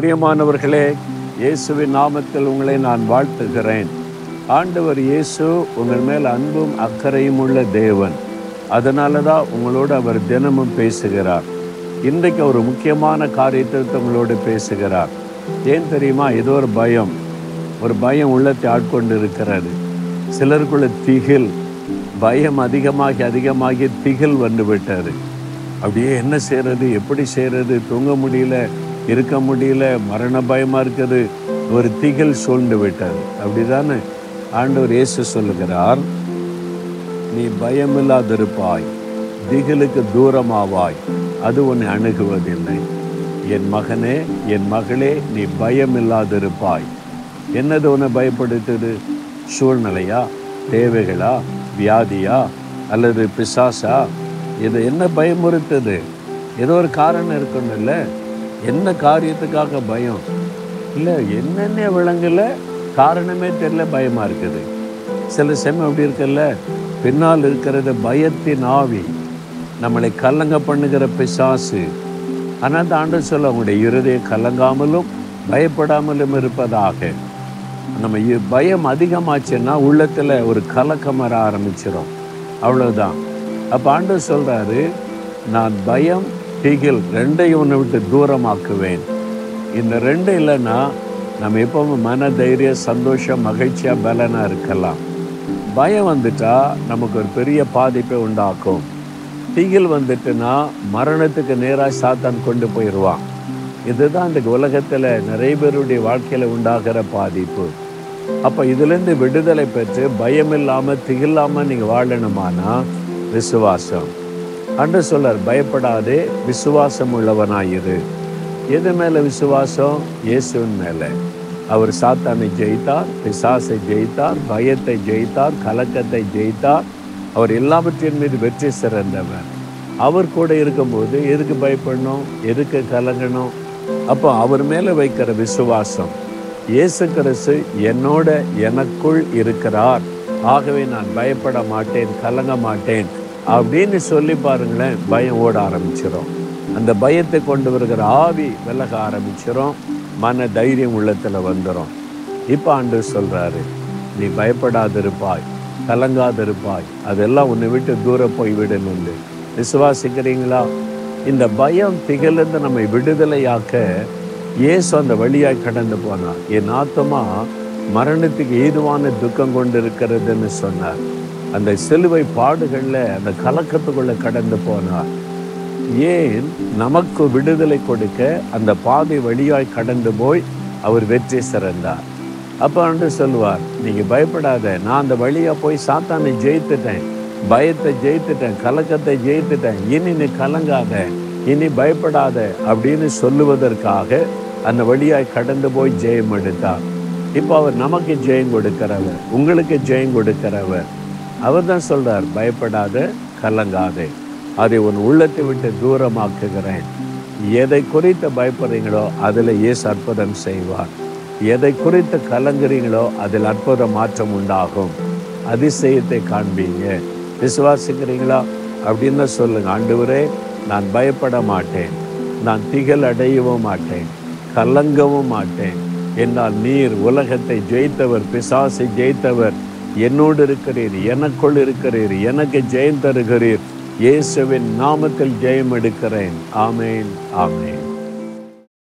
பிரியமானவர்களே இயேசுவின் நாமத்தில் உங்களை நான் வாழ்த்துகிறேன். ஆண்டவர் இயேசு உங்கள் மேல் அன்பும் அக்கறையும் உள்ள தேவன். அதனால தான் உங்களோடு அவர் தினமும் பேசுகிறார். இன்றைக்கு ஒரு முக்கியமான காரியத்தை உங்களோடு பேசுகிறார். ஏன் தெரியுமா? ஏதோ ஒரு பயம். ஒரு பயம் உள்ளத்தை ஆட்கொண்டு இருக்கிறது சிலருக்குள்ள திகில் பயம் அதிகமாகி அதிகமாகி திகில் வந்து அப்படியே என்ன செய்கிறது எப்படி செய்கிறது தூங்க முடியல. இருக்க முடியல மரண பயமாக இருக்குது. ஒரு திகில் சூழ்ந்து விட்டது அப்படிதானே? ஆண்டவர் இயேசு சொல்லுகிறார் நீ பயமில்லாதிருப்பாய் திகிலுக்கு தூரமாவாய் அது உன்னை அணுகுவதில்லை. என் மகனே என் மகளே நீ பயமில்லாதிருப்பாய். என்னது உன்னை பயப்படுத்துது? சூழ்நிலையா? தேவைகளா? வியாதியா? அல்லது பிசாசா? இது என்ன பயமுறுத்துது? ஏதோ ஒரு காரணம் இருக்கணும் இல்லை என்ன காரியத்துக்காக பயம்? இல்லை என்னென்ன விளங்கல காரணமே தெரியல பயமாக இருக்குது. சில சமயம் அப்படி இருக்குல்ல? பின்னால் இருக்கிறது பயத்தின் ஆவி. நம்மளை கலங்க பண்ணுகிற பிசாசு. ஆனால் தாண்ட சொல்ல உங்களுடைய இருதயம் கலங்காமலும் பயப்படாமலும் இருப்பதாக. நம்ம பயம் அதிகமாச்சுன்னா உள்ளத்தில் ஒரு கலக்கம் வர ஆரம்பிச்சிடும் அவ்வளோதான் அப்போ ஆண்டு சொல்கிறாரு நான் பயம் டீகில் ரெண்டையும் ஒன்று விட்டு தூரமாக்குவேன். இந்த ரெண்டு இல்லைன்னா நம்ம எப்பவும் மன தைரியம் சந்தோஷம் மகிழ்ச்சியாக பலனாக இருக்கலாம். பயம் வந்துட்டா நமக்கு ஒரு பெரிய பாதிப்பை உண்டாக்கும். தீகில் வந்துட்டுன்னா மரணத்துக்கு நேராக சாத்தான் கொண்டு போயிடுவான் இதுதான் இந்த உலகத்தில் நிறைய பேருடைய வாழ்க்கையில் உண்டாகிற பாதிப்பு. அப்போ இதுலேருந்து விடுதலை பெற்று பயம் இல்லாமல் திகில்லாமல் நீங்கள் வாழணுமானா விசுவாசம். அன்று சொல்லார் பயப்படாதே விசுவாசம் உள்ளவனாயிரு எது மேலே விசுவாசம்? இயேசுவின் மேலே. அவர் சாத்தானை ஜெயித்தார் பிசாசை ஜெயித்தார் பயத்தை ஜெயித்தார் கலக்கத்தை ஜெயித்தார். அவர் எல்லாவற்றின் மீது வெற்றி சிறந்தவர். அவர் கூட இருக்கும்போது எதுக்கு பயப்படணும்? எதுக்கு கலங்கணும்? அப்போ அவர் மேலே வைக்கிற விசுவாசம். இயேசு கிறிஸ்து என்னோட எனக்குள் இருக்கிறார். ஆகவே நான் பயப்பட மாட்டேன் கலங்க மாட்டேன். அப்படின்னு சொல்லி பாருங்களேன் பயம் ஓட ஆரம்பிச்சிடும் அந்த பயத்தை கொண்டு வருகிற ஆவி விலக ஆரம்பிச்சிடும் மன தைரியம் உள்ளத்தில் வந்துடும் இப்போ ஆண்டு சொல்கிறாரு நீ பயப்படாதிருப்பாய் கலங்காதிருப்பாய். அதெல்லாம் உன்னை விட்டு தூரம் போய் விடணும் விசுவாசிக்கிறீங்களா? இந்த பயம் திகழ்ந்து நம்மை விடுதலையாக்க இயேசு அந்த வழியாய் கடந்து போனார். என் ஆத்தமா மரணத்துக்கு ஏதுவான துக்கம் கொண்டு இருக்கிறதுன்னு சொன்னார். அந்த சிலுவை பாடுகளில் அந்த கலக்கத்துக்குள்ளே கடந்து போனார். ஏன்? நமக்கு விடுதலை கொடுக்க அந்த பாதை வழியாய் கடந்து போய் அவர் வெற்றி சிறந்தார். அப்போ வந்து சொல்லுவார் நீங்கள் பயப்படாத நான் அந்த வழியாக போய் சாத்தானை ஜெயித்துட்டேன் பயத்தை ஜெயித்துட்டேன் கலக்கத்தை ஜெயித்துட்டேன். இனி நீ கலங்காத இனி பயப்படாத அப்படின்னு சொல்லுவதற்காக அந்த வழியாய் கடந்து போய் ஜெயம் எடுத்தார். இப்போ அவர் நமக்கு ஜெயம் கொடுக்கிறவர் உங்களுக்கு ஜெயம் கொடுக்கிறவர். அவர் தான் சொல்கிறார் பயப்படாத கலங்காதே. அதை உன் உள்ளத்தை விட்டு தூரமாக்குகிறேன். எதை குறித்து பயப்படுறீங்களோ அதில் இயேசு அற்புதம் செய்வார். எதை குறித்து கலங்குறீங்களோ அதில் அற்புத மாற்றம் உண்டாகும். அதிசயத்தை காண்பீங்க. விசுவாசிக்கிறீங்களா? அப்படின்னு தான் சொல்லுங்க. ஆண்டவரே நான் பயப்பட மாட்டேன். நான் திகழ் அடையவும் மாட்டேன். கலங்கவும் மாட்டேன். என்னால் நீர் உலகத்தை ஜெயித்தவர் பிசாசை ஜெயித்தவர் என்னோடு இருக்கிறீர் எனக்குள் இருக்கிறீர் எனக்கு ஜெயம் தருகிறீர். இயேசுவின் நாமத்தில் ஜெயம் எடுக்கிறேன். ஆமேன் ஆமேன்.